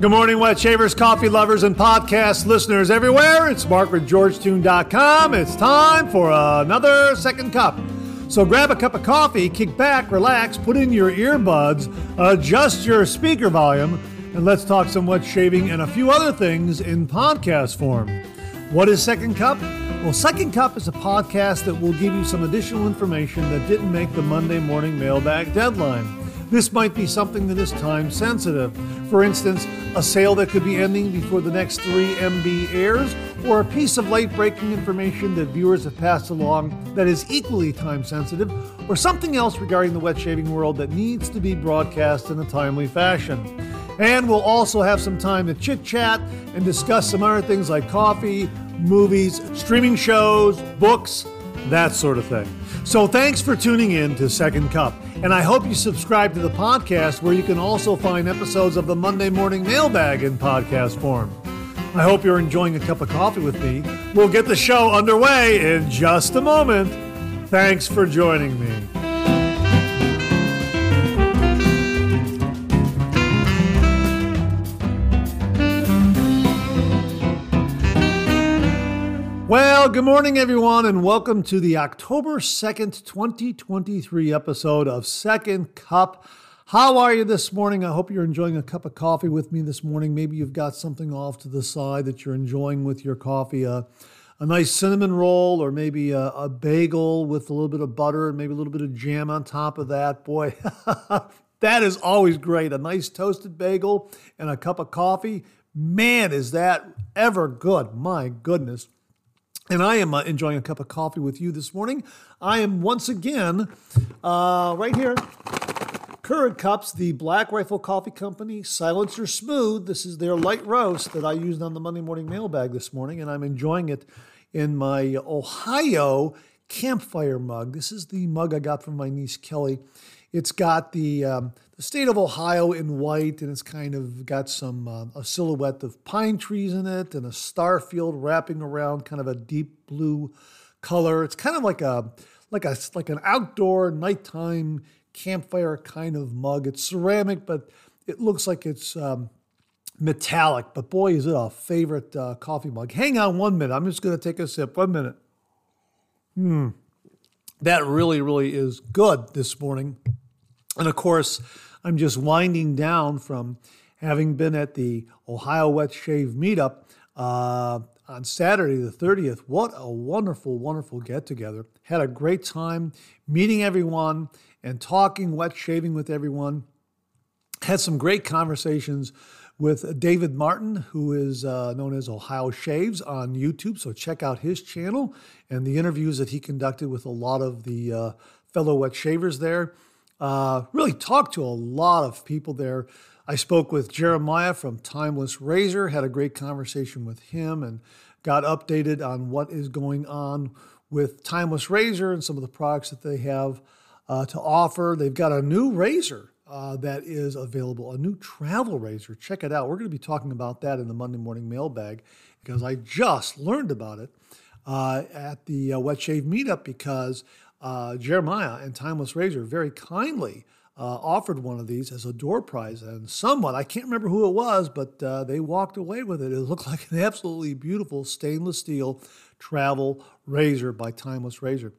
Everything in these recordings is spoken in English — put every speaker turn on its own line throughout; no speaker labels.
Good morning, wet shavers, coffee lovers, and podcast listeners everywhere. It's Mark with GeorgeToon.com. It's time for another second cup. So grab a cup of coffee, kick back, relax, put in your earbuds, adjust your speaker volume, and let's talk some wet shaving and a few other things in podcast form. What is Second Cup? Well, Second Cup is a podcast that will give you some additional information that didn't make the Monday morning mailbag deadline. This might be something that is time sensitive. For instance, a sale that could be ending before the next 3MB airs, or a piece of late breaking information that viewers have passed along that is equally time sensitive, or something else regarding the wet shaving world that needs to be broadcast in a timely fashion. And we'll also have some time to chit chat and discuss some other things like coffee, movies, streaming shows, books, that sort of thing. So thanks for tuning in to Second Cup. And I hope you subscribe to the podcast where you can also find episodes of the Monday Morning Mailbag in podcast form. I hope you're enjoying a cup of coffee with me. We'll get the show underway in just a moment. Thanks for joining me. Well, good morning, everyone, and welcome to the October 2nd, 2023 episode of Second Cup. How are you this morning? I hope you're enjoying a cup of coffee with me this morning. Maybe you've got something off to the side that you're enjoying with your coffee. Uh, a nice cinnamon roll, or maybe a, a bagel with a little bit of butter and maybe a little bit of jam on top of that. Boy, that is always great. A nice toasted bagel and a cup of coffee. Man, is that ever good. My goodness. And I am uh, enjoying a cup of coffee with you this morning. I am once again uh, right here. Keurig Cups, the Black Rifle Coffee Company Silencer Smooth. This is their light roast that I used on the Monday morning mailbag this morning, and I'm enjoying it in my Ohio campfire mug. This is the mug I got from my niece Kelly. It's got the um, the state of Ohio in white, and it's kind of got some uh, a silhouette of pine trees in it, and a star field wrapping around, kind of a deep blue color. It's kind of like a like a like an outdoor nighttime campfire kind of mug. It's ceramic, but it looks like it's um, metallic. But boy, is it a favorite uh, coffee mug. Hang on one minute. I'm just going to take a sip. One minute. Hmm. That really, really is good this morning. And of course, I'm just winding down from having been at the Ohio Wet Shave Meetup uh, on Saturday, the 30th. What a wonderful, wonderful get together. Had a great time meeting everyone and talking wet shaving with everyone. Had some great conversations with David Martin, who is uh, known as Ohio Shaves on YouTube. So check out his channel and the interviews that he conducted with a lot of the uh, fellow wet shavers there. Uh, really talked to a lot of people there. I spoke with Jeremiah from Timeless Razor, had a great conversation with him, and got updated on what is going on with Timeless Razor and some of the products that they have uh, to offer. They've got a new razor uh, that is available, a new travel razor. Check it out. We're going to be talking about that in the Monday morning mailbag because I just learned about it uh, at the uh, Wet Shave Meetup because uh, Jeremiah and Timeless Razor very kindly uh, offered one of these as a door prize. And someone, I can't remember who it was, but uh, they walked away with it. It looked like an absolutely beautiful stainless steel travel razor by Timeless Razor.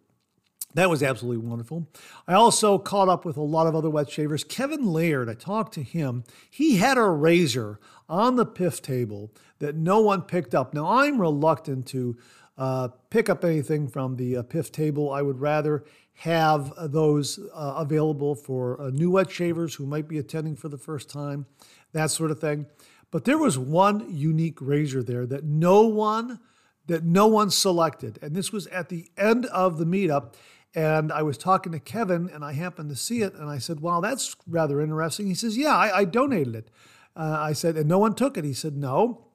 That was absolutely wonderful. I also caught up with a lot of other wet shavers. Kevin Laird, I talked to him. He had a razor on the PIF table that no one picked up. Now, I'm reluctant to uh, pick up anything from the uh, PIF table. I would rather have those uh, available for uh, new wet shavers who might be attending for the first time, that sort of thing. But there was one unique razor there that no one that no one selected, and this was at the end of the meetup. And I was talking to Kevin, and I happened to see it, and I said, "Wow, that's rather interesting." He says, "Yeah, I, I donated it." Uh, I said, "And no one took it." He said, "No."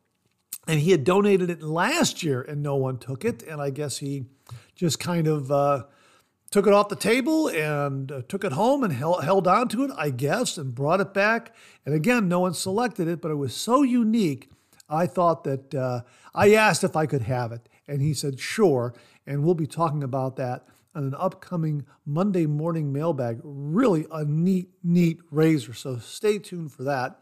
And he had donated it last year and no one took it. And i guess he just kind of uh, took it off the table and uh, took it home and held, held on to it i guess and brought it back. And again no one selected it but it was so unique i thought that uh, i asked if i could have it. And he said sure. And we'll be talking about that on an upcoming monday morning mailbag. Really a neat neat razor. So stay tuned for that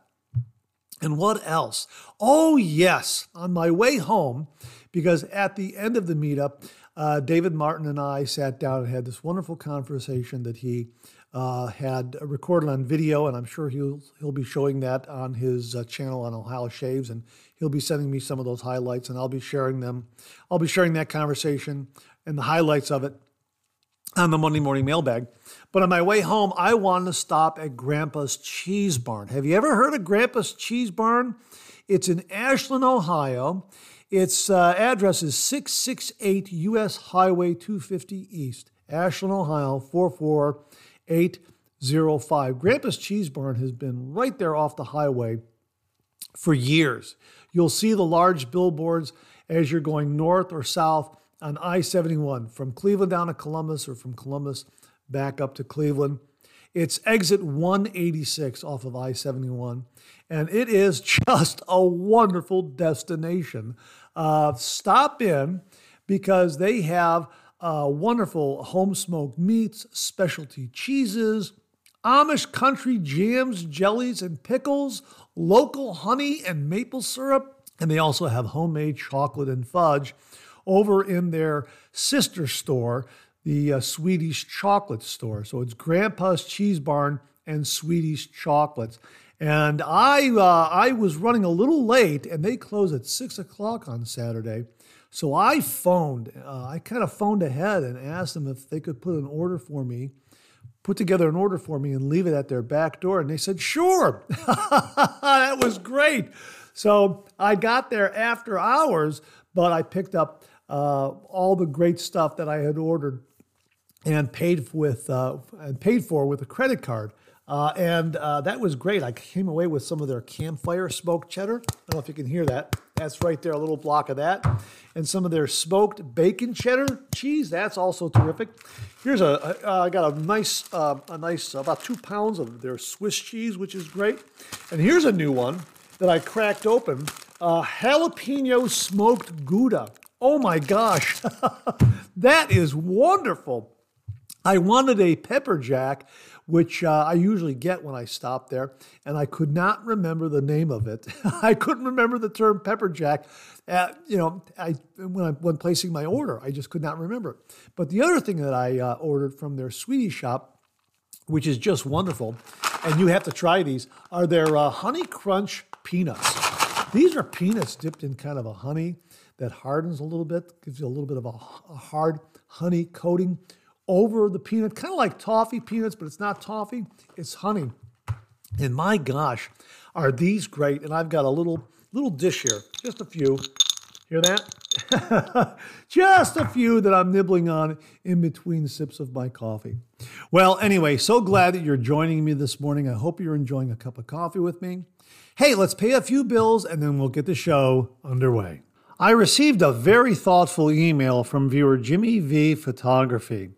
And what else? Oh, yes, on my way home, because at the end of the meetup, uh, David Martin and I sat down and had this wonderful conversation that he uh, had recorded on video, and I'm sure he'll he'll be showing that on his uh, channel on Ohio Shaves, and he'll be sending me some of those highlights, and I'll be sharing them. I'll be sharing that conversation and the highlights of it on the Monday morning mailbag. But on my way home, I wanted to stop at Grandpa's Cheese Barn. Have you ever heard of Grandpa's Cheese Barn? It's in Ashland, Ohio. Its uh, address is 668 US Highway 250 East, Ashland, Ohio 44805. Grandpa's Cheese Barn has been right there off the highway for years. You'll see the large billboards as you're going north or south on I 71 from Cleveland down to Columbus or from Columbus back up to Cleveland. It's exit 186 off of I 71, and it is just a wonderful destination. Uh, stop in because they have uh, wonderful home smoked meats, specialty cheeses, Amish country jams, jellies, and pickles, local honey and maple syrup, and they also have homemade chocolate and fudge over in their sister store, the uh, Swedish Chocolate Store. So it's Grandpa's Cheese Barn and Swedish Chocolates. And I, uh, I was running a little late, and they close at six o'clock on Saturday. So I phoned, uh, I kind of phoned ahead and asked them if they could put an order for me, put together an order for me and leave it at their back door. And they said, sure. that was great. So I got there after hours, but I picked up uh, all the great stuff that I had ordered and paid with uh, and paid for with a credit card. Uh, and uh, that was great. I came away with some of their campfire smoked cheddar. I don't know if you can hear that. That's right there, a little block of that. And some of their smoked bacon cheddar cheese. That's also terrific. Here's a, uh, I got a nice, uh, a nice about two pounds of their Swiss cheese, which is great. And here's a new one that I cracked open: uh, jalapeno smoked Gouda. Oh my gosh, that is wonderful. I wanted a pepper jack, which uh, I usually get when I stop there, and I could not remember the name of it. I couldn't remember the term pepper jack. Uh, you know, I, when I when placing my order, I just could not remember it. But the other thing that I uh, ordered from their sweetie shop, which is just wonderful, and you have to try these, are their uh, honey crunch peanuts. These are peanuts dipped in kind of a honey that hardens a little bit, gives you a little bit of a, a hard honey coating over the peanut, kind of like toffee peanuts, but it's not toffee, it's honey. And my gosh, are these great? And I've got a little little dish here, just a few. Hear that? just a few that I'm nibbling on in between sips of my coffee. Well, anyway, so glad that you're joining me this morning. I hope you're enjoying a cup of coffee with me. Hey, let's pay a few bills and then we'll get the show underway. I received a very thoughtful email from viewer Jimmy V Photography.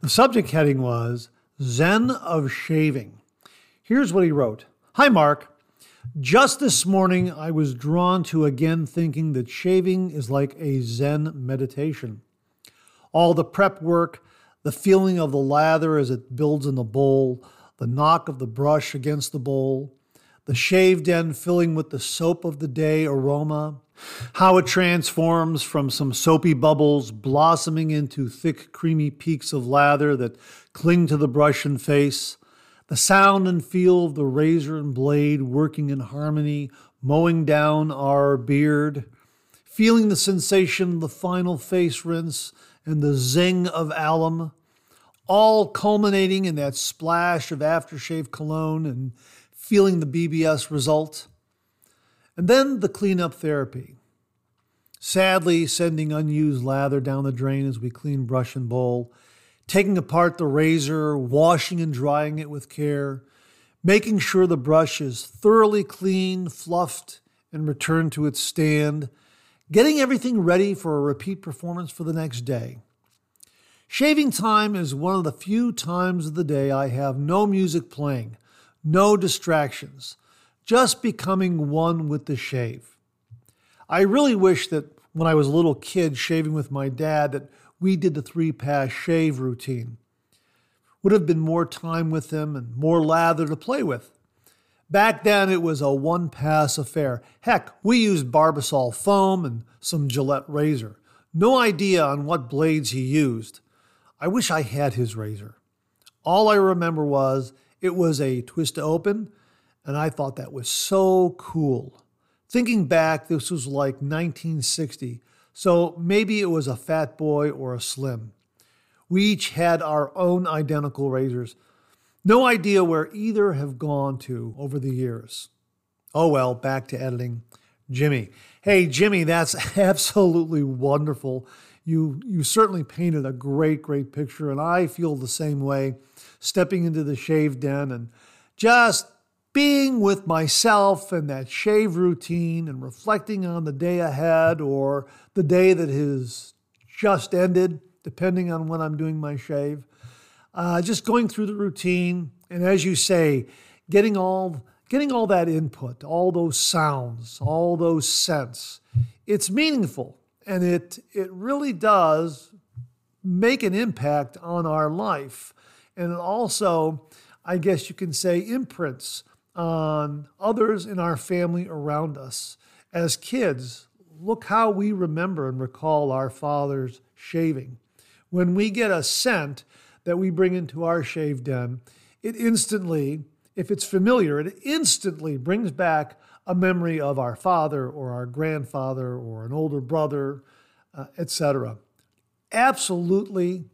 The subject heading was Zen of Shaving. Here's what he wrote Hi, Mark. Just this morning, I was drawn to again thinking that shaving is like a Zen meditation. All the prep work, the feeling of the lather as it builds in the bowl, the knock of the brush against the bowl, the shaved end filling with the soap of the day aroma, how it transforms from some soapy bubbles blossoming into thick, creamy peaks of lather that cling to the brush and face, the sound and feel of the razor and blade working in harmony, mowing down our beard, feeling the sensation of the final face rinse and the zing of alum, all culminating in that splash of aftershave cologne and feeling the BBS result. And then the cleanup therapy. Sadly, sending unused lather down the drain as we clean brush and bowl, taking apart the razor, washing and drying it with care, making sure the brush is thoroughly clean, fluffed, and returned to its stand, getting everything ready for a repeat performance for the next day. Shaving time is one of the few times of the day I have no music playing, no distractions, just becoming one with the shave. I really wish that when I was a little kid shaving with my dad that we did the three pass shave routine. Would have been more time with him and more lather to play with. Back then, it was a one pass affair. Heck, we used Barbasol foam and some Gillette razor. No idea on what blades he used. I wish I had his razor. All I remember was it was a twist to open, and I thought that was so cool. Thinking back, this was like 1960, so maybe it was a fat boy or a slim. We each had our own identical razors. No idea where either have gone to over the years. Oh well, back to editing. Jimmy. Hey, Jimmy, that's absolutely wonderful. You, you certainly painted a great, great picture, and I feel the same way stepping into the shave den and just being with myself and that shave routine and reflecting on the day ahead or the day that has just ended, depending on when I'm doing my shave. Uh, just going through the routine, and as you say, getting all getting all that input, all those sounds, all those scents. It's meaningful, and it it really does make an impact on our life, and it also, I guess you can say, imprints on others in our family around us. As kids, look how we remember and recall our fathers shaving. When we get a scent that we bring into our shave den, it instantly, if it's familiar, it instantly brings back a memory of our father or our grandfather or an older brother, uh, etc. Absolutely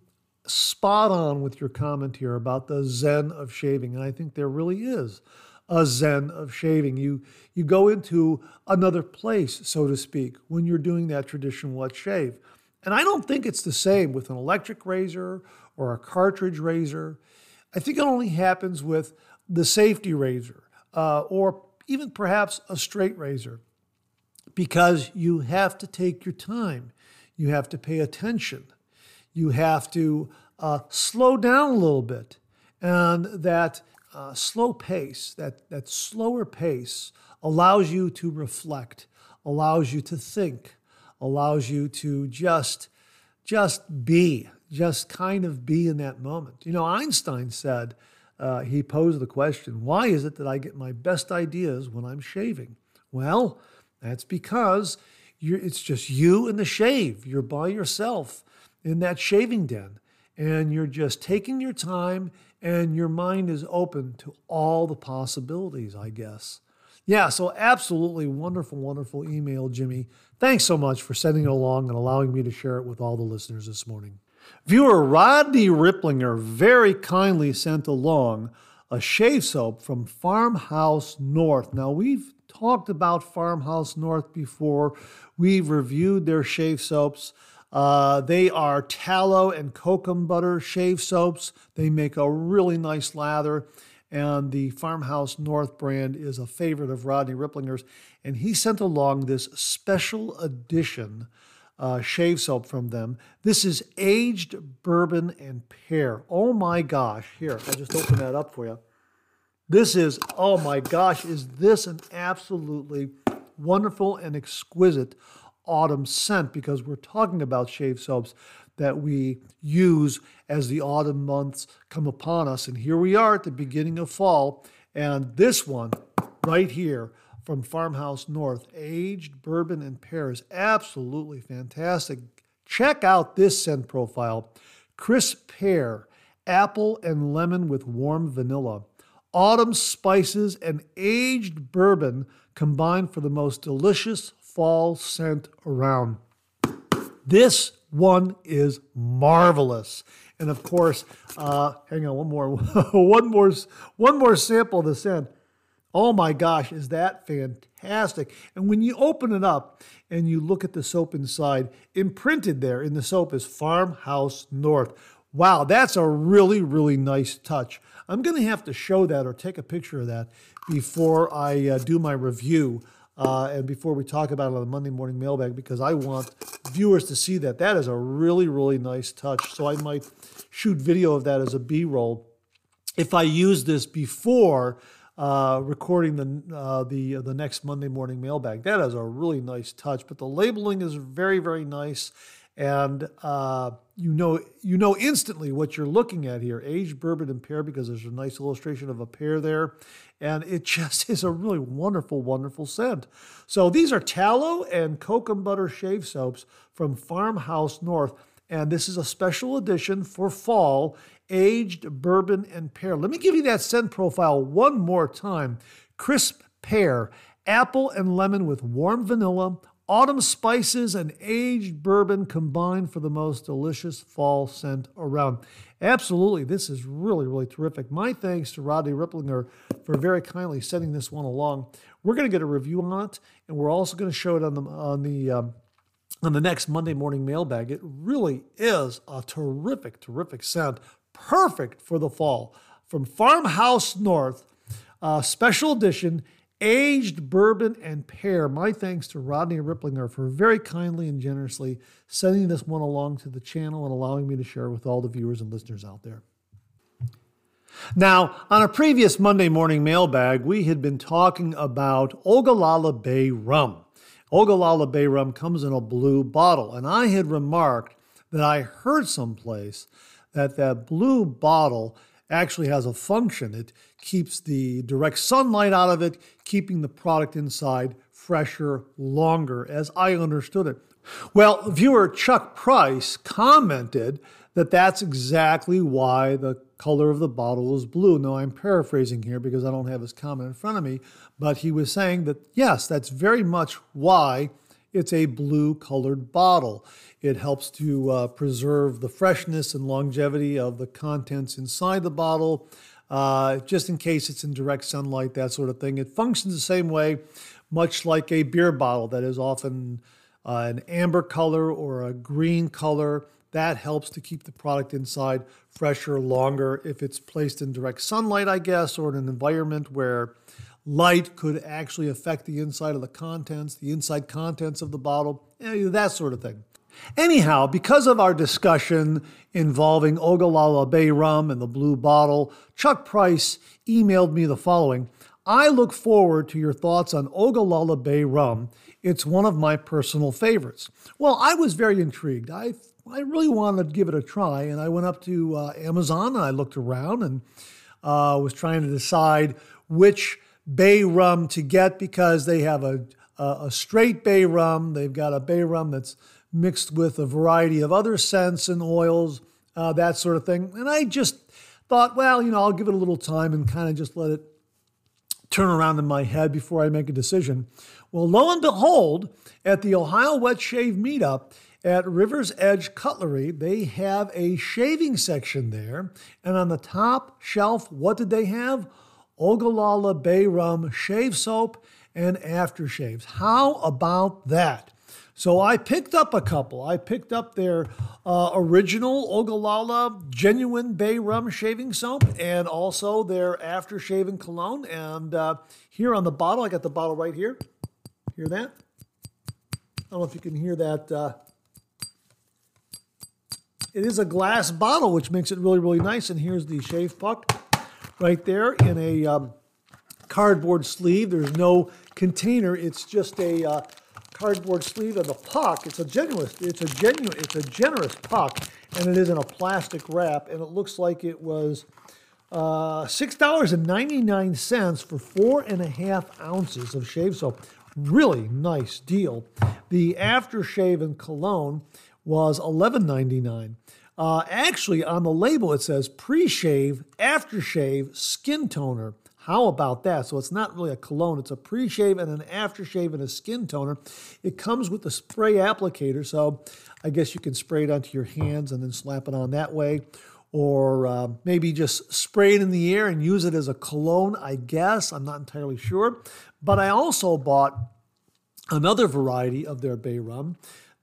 spot on with your comment here about the zen of shaving, and I think there really is a zen of shaving. You you go into another place, so to speak, when you're doing that traditional wet shave. And I don't think it's the same with an electric razor or a cartridge razor. I think it only happens with the safety razor uh, or even perhaps a straight razor because you have to take your time. You have to pay attention. You have to uh, slow down a little bit. And that uh, slow pace, that, that slower pace, allows you to reflect, allows you to think, allows you to just just be, just kind of be in that moment. You know, Einstein said, uh, he posed the question, why is it that I get my best ideas when I'm shaving? Well, that's because it's just you and the shave. You're by yourself in that shaving den, and you're just taking your time, and your mind is open to all the possibilities, I guess. Yeah, so absolutely wonderful, wonderful email, Jimmy. Thanks so much for sending it along and allowing me to share it with all the listeners this morning. Viewer Rodney Ripplinger very kindly sent along a shave soap from Farmhouse North. Now, we've talked about Farmhouse North before, we've reviewed their shave soaps. Uh, they are tallow and kokum butter shave soaps. They make a really nice lather and the Farmhouse North brand is a favorite of Rodney Ripplinger's. And he sent along this special edition uh, shave soap from them. This is aged bourbon and pear. Oh my gosh. Here, I just open that up for you. This is, oh my gosh, is this an absolutely wonderful and exquisite autumn scent because we're talking about shave soaps that we use as the autumn months come upon us. And here we are at the beginning of fall. And this one right here from Farmhouse North, aged bourbon and pears, absolutely fantastic. Check out this scent profile crisp pear, apple and lemon with warm vanilla, autumn spices, and aged bourbon combined for the most delicious fall scent around. This one is marvelous. And of course, uh, hang on, one more, one more, one more sample of the scent. Oh my gosh, is that fantastic? And when you open it up and you look at the soap inside, imprinted there in the soap is Farmhouse North. Wow, that's a really, really nice touch. I'm going to have to show that or take a picture of that before I uh, do my review uh, and before we talk about it on the Monday morning mailbag, because I want viewers to see that. That is a really, really nice touch. So I might shoot video of that as a B roll if I use this before uh, recording the uh, the uh, the next Monday morning mailbag. That is a really nice touch. But the labeling is very, very nice, and uh, you know you know instantly what you're looking at here: aged bourbon and pear, because there's a nice illustration of a pear there, and it just is a really wonderful, wonderful scent. So these are tallow and kokum butter shave soaps from Farmhouse North, and this is a special edition for fall, aged bourbon and pear. Let me give you that scent profile one more time. Crisp pear, apple and lemon with warm vanilla, autumn spices and aged bourbon combined for the most delicious fall scent around. Absolutely, this is really, really terrific. My thanks to Rodney Ripplinger for very kindly sending this one along. We're going to get a review on it, and we're also going to show it on the on the um, on the next Monday morning mailbag. It really is a terrific, terrific scent, perfect for the fall. From Farmhouse North, uh, special edition aged bourbon and pear. My thanks to Rodney Ripplinger for very kindly and generously sending this one along to the channel and allowing me to share with all the viewers and listeners out there. Now, on a previous Monday morning mailbag, we had been talking about Ogallala Bay rum. Ogallala Bay rum comes in a blue bottle, and I had remarked that I heard someplace that that blue bottle actually has a function. It keeps the direct sunlight out of it, keeping the product inside fresher longer, as I understood it. Well, viewer Chuck Price commented that that's exactly why the color of the bottle is blue. Now, I'm paraphrasing here because I don't have his comment in front of me, but he was saying that yes, that's very much why it's a blue colored bottle. It helps to uh, preserve the freshness and longevity of the contents inside the bottle, uh, just in case it's in direct sunlight, that sort of thing. It functions the same way, much like a beer bottle that is often uh, an amber color or a green color. That helps to keep the product inside fresher longer if it's placed in direct sunlight, I guess, or in an environment where light could actually affect the inside of the contents, the inside contents of the bottle, that sort of thing. Anyhow, because of our discussion involving Ogallala Bay rum and the blue bottle, Chuck Price emailed me the following I look forward to your thoughts on Ogallala Bay rum. It's one of my personal favorites. Well, I was very intrigued. I, I really wanted to give it a try, and I went up to uh, Amazon and I looked around and uh, was trying to decide which bay rum to get because they have a, a, a straight bay rum, they've got a bay rum that's mixed with a variety of other scents and oils, uh, that sort of thing. And I just thought, well, you know, I'll give it a little time and kind of just let it turn around in my head before I make a decision. Well, lo and behold, at the Ohio Wet Shave Meetup at River's Edge Cutlery, they have a shaving section there. And on the top shelf, what did they have? Ogallala Bay Rum shave soap and aftershaves. How about that? So I picked up a couple. I picked up their uh, original Ogallala genuine Bay Rum shaving soap and also their after shaving cologne. And uh, here on the bottle, I got the bottle right here. Hear that? I don't know if you can hear that. Uh, it is a glass bottle, which makes it really, really nice. And here's the shave puck right there in a um, cardboard sleeve. There's no container. It's just a uh, cardboard sleeve of the puck. It's a genuine, it's a genuine, it's a generous puck, and it is in a plastic wrap, and it looks like it was uh, six dollars and ninety nine cents for four and a half ounces of shave soap. Really nice deal. The aftershave and cologne was eleven ninety nine. Uh, actually, on the label it says pre-shave, aftershave, skin toner. How about that? So it's not really a cologne, it's a pre shave and an aftershave and a skin toner. It comes with a spray applicator, so I guess you can spray it onto your hands and then slap it on that way. Or uh, maybe just spray it in the air and use it as a cologne, I guess. I'm not entirely sure. But I also bought another variety of their bay rum.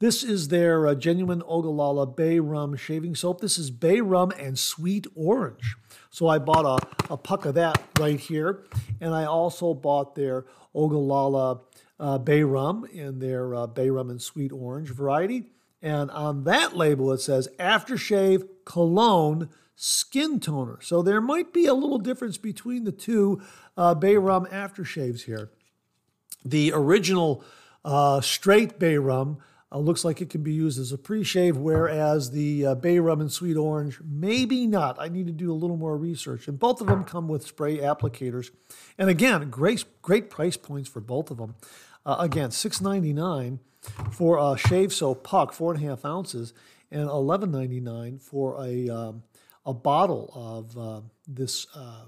This is their uh, genuine Ogallala Bay Rum shaving soap. This is Bay Rum and Sweet Orange. So I bought a, a puck of that right here. And I also bought their Ogallala uh, Bay Rum in their uh, Bay Rum and Sweet Orange variety. And on that label, it says aftershave, cologne, skin toner. So there might be a little difference between the two uh, Bay Rum aftershaves here. The original uh, straight Bay Rum uh, looks like it can be used as a pre-shave, whereas the uh, Bay Rum and Sweet Orange, maybe not. I need to do a little more research. And both of them come with spray applicators. And again, great, great price points for both of them. Uh, again, six ninety nine for a shave soap puck, four and a half ounces, and eleven ninety nine for a um, a bottle of uh, this uh,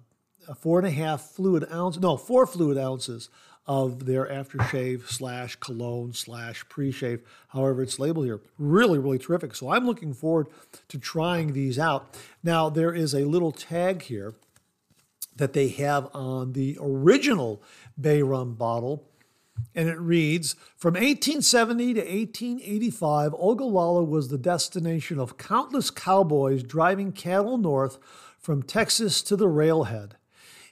four and a half fluid ounce, no, four fluid ounces of their aftershave slash cologne slash pre-shave, however it's labeled here. Really, really terrific. So I'm looking forward to trying these out. Now there is a little tag here that they have on the original Bay Rum bottle. And it reads From 1870 to 1885, Ogallala was the destination of countless cowboys driving cattle north from Texas to the railhead.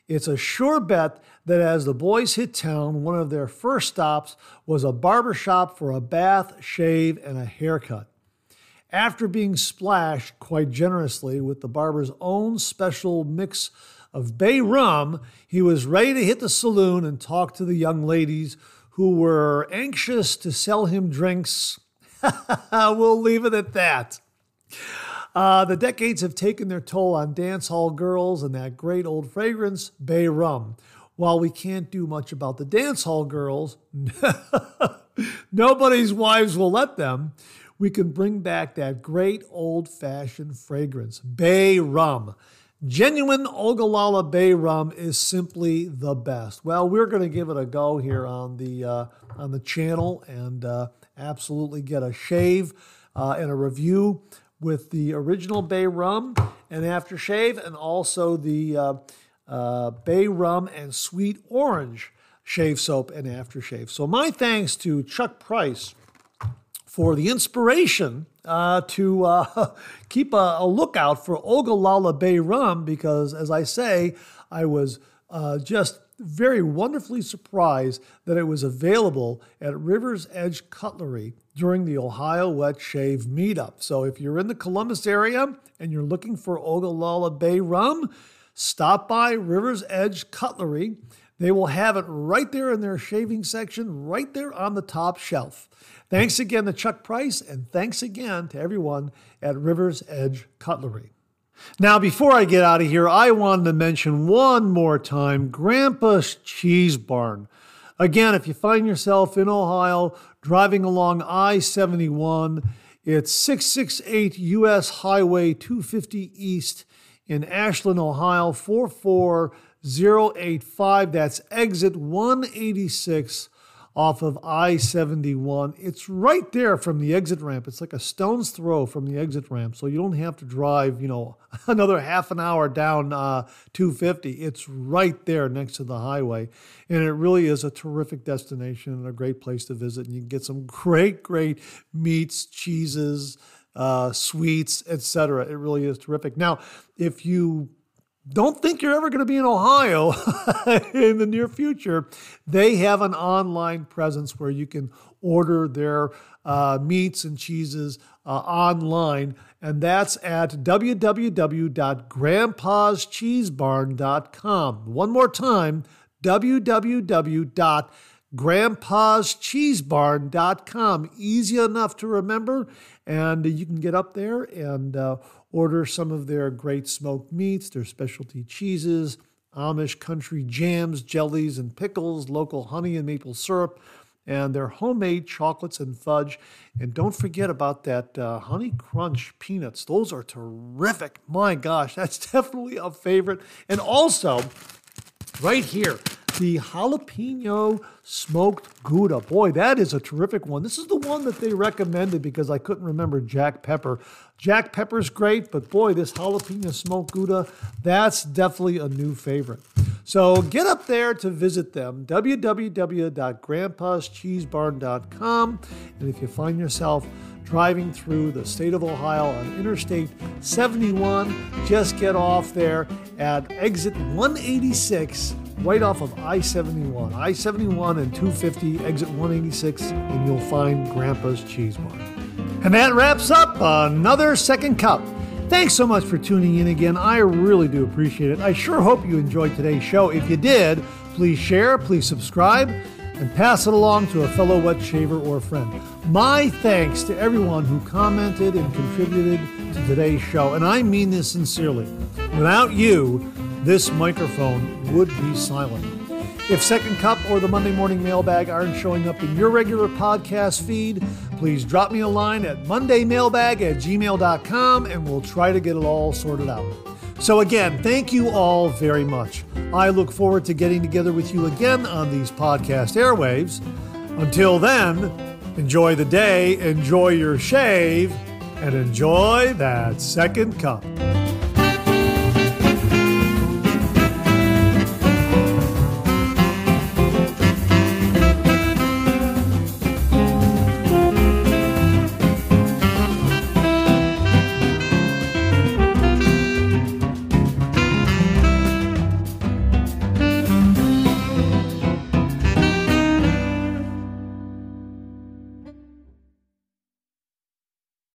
It's a sure bet that as the boys hit town, one of their first stops was a barber shop for a bath, shave, and a haircut. After being splashed quite generously with the barber's own special mix of bay rum, he was ready to hit the saloon and talk to the young ladies who were anxious to sell him drinks. we'll leave it at that. Uh, the decades have taken their toll on dance hall girls and that great old fragrance, Bay Rum. While we can't do much about the dance hall girls, nobody's wives will let them. We can bring back that great old fashioned fragrance, Bay Rum. Genuine Ogallala Bay rum is simply the best. Well, we're going to give it a go here on the uh, on the channel and uh, absolutely get a shave uh, and a review with the original Bay rum and aftershave, and also the uh, uh, Bay rum and sweet orange shave soap and aftershave. So my thanks to Chuck Price for the inspiration uh, to uh, keep a, a, lookout for Ogallala Bay rum because, as I say, I was uh, just very wonderfully surprised that it was available at River's Edge Cutlery during the Ohio Wet Shave Meetup. So if you're in the Columbus area and you're looking for Ogallala Bay rum, stop by River's Edge Cutlery. They will have it right there in their shaving section, right there on the top shelf. Thanks again to Chuck Price, and thanks again to everyone at River's Edge Cutlery. Now, before I get out of here, I wanted to mention one more time Grandpa's Cheese Barn. Again, if you find yourself in Ohio driving along I 71, it's 668 US Highway 250 East in Ashland, Ohio, 44085. That's exit 186 off of I 71. It's right there from the exit ramp. It's like a stone's throw from the exit ramp. So you don't have to drive, you know, another half an hour down uh, 250. It's right there next to the highway. And it really is a terrific destination and a great place to visit. And you can get some great, great meats, cheeses, uh, sweets, etc. It really is terrific. Now, if you don't think you're ever going to be in Ohio in the near future. They have an online presence where you can order their uh, meats and cheeses uh, online, and that's at www.grandpascheesebarn.com. One more time, www.grandpascheesebarn.com. Easy enough to remember, and you can get up there and uh, Order some of their great smoked meats, their specialty cheeses, Amish country jams, jellies, and pickles, local honey and maple syrup, and their homemade chocolates and fudge. And don't forget about that uh, Honey Crunch peanuts. Those are terrific. My gosh, that's definitely a favorite. And also, right here, the jalapeno smoked Gouda. Boy, that is a terrific one. This is the one that they recommended because I couldn't remember Jack Pepper. Jack Pepper's great, but boy, this jalapeno smoked Gouda, that's definitely a new favorite. So get up there to visit them, www.grandpascheesebarn.com. And if you find yourself driving through the state of Ohio on Interstate 71, just get off there at exit 186 right off of I 71. I 71 and 250, exit 186, and you'll find Grandpa's Cheese Bar. And that wraps up another second cup. Thanks so much for tuning in again. I really do appreciate it. I sure hope you enjoyed today's show. If you did, please share, please subscribe. and pass it along to a fellow wet shaver or friend. My thanks to everyone who commented and contributed to today's show, and I mean this sincerely. Without you, this microphone would be silent. If Second Cup or the Monday Morning Mailbag aren't showing up in your regular podcast feed, please drop me a line at mondaymailbag at gmail.com and we'll try to get it all sorted out. So, again, thank you all very much. I look forward to getting together with you again on these podcast airwaves. Until then, enjoy the day, enjoy your shave, and enjoy that second cup.